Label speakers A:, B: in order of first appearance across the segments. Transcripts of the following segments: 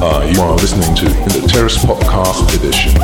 A: Uh, you are listening to the Terrace Podcast Edition.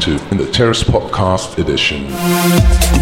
A: To in the Terrace Podcast Edition.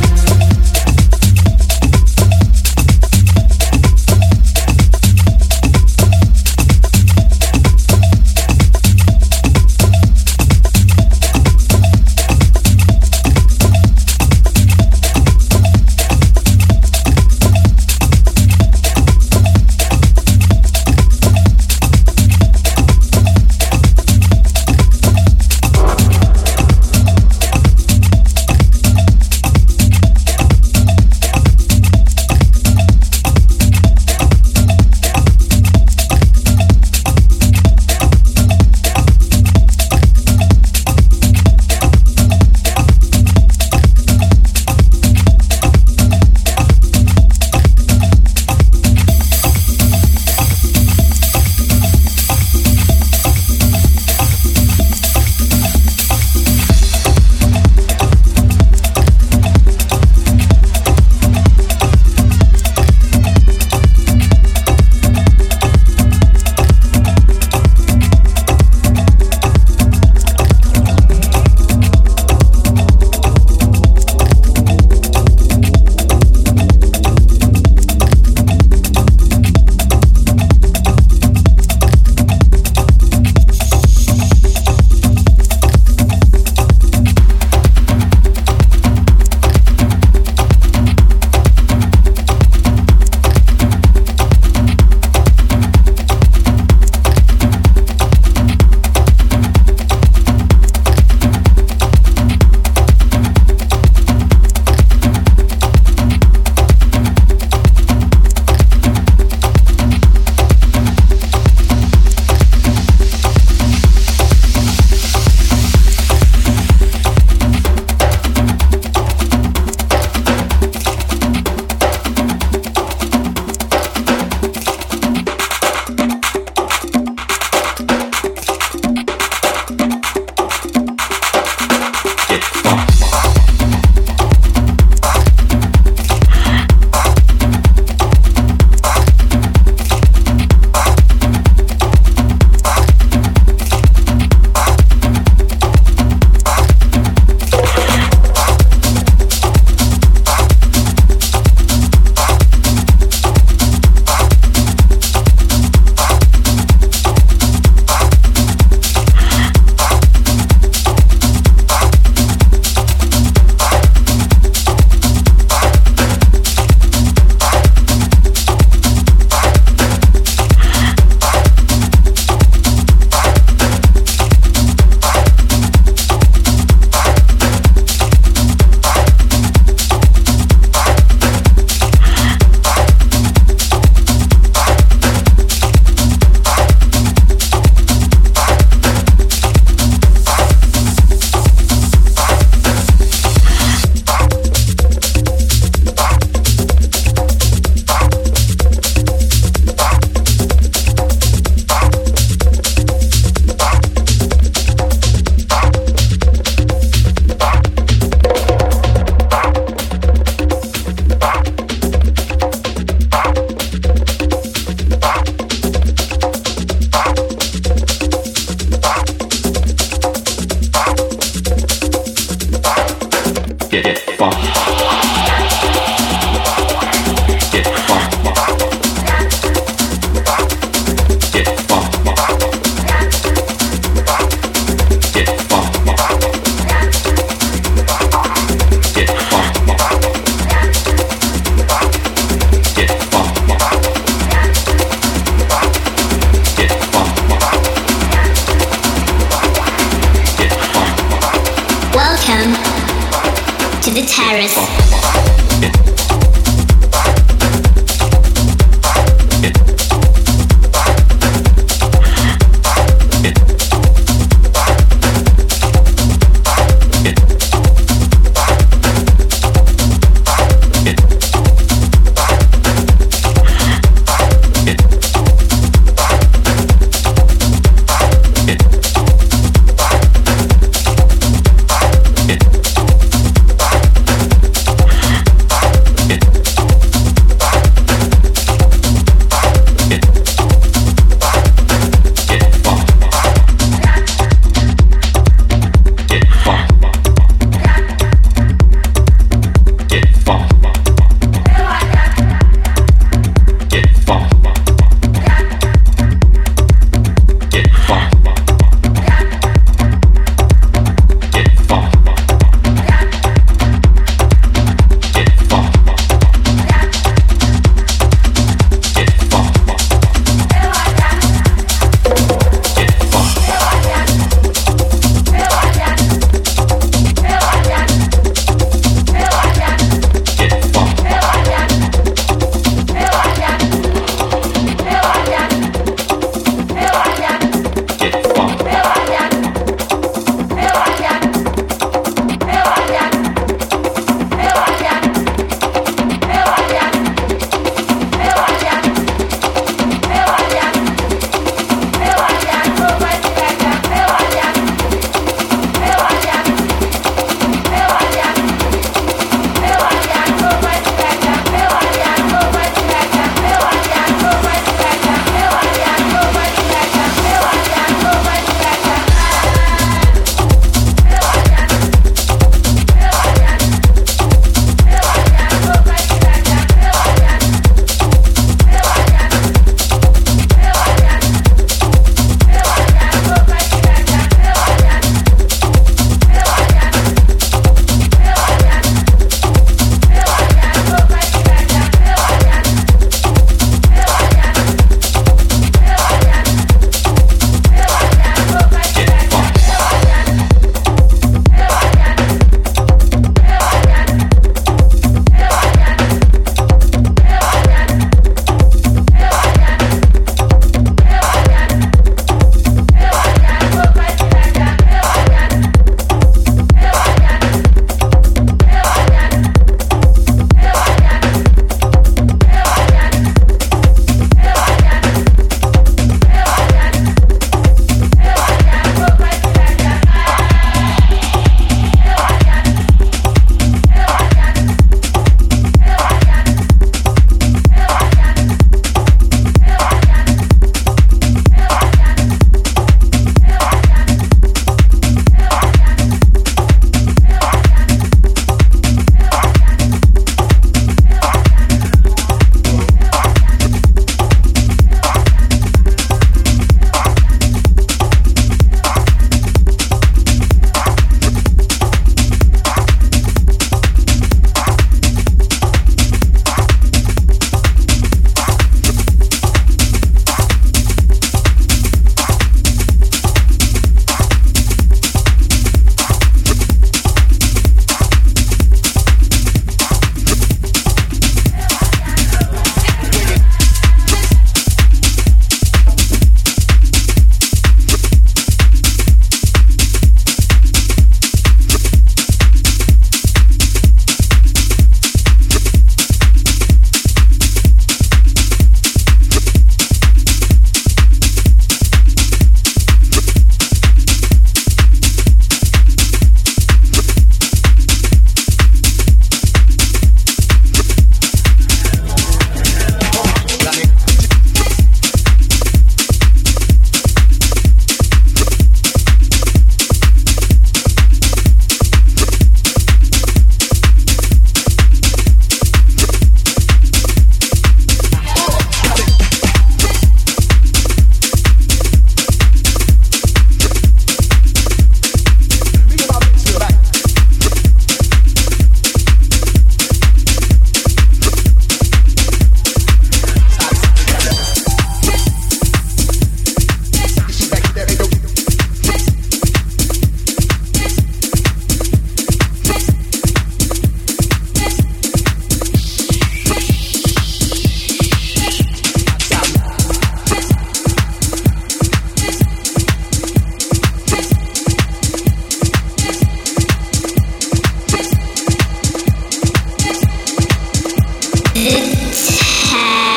B: Yup,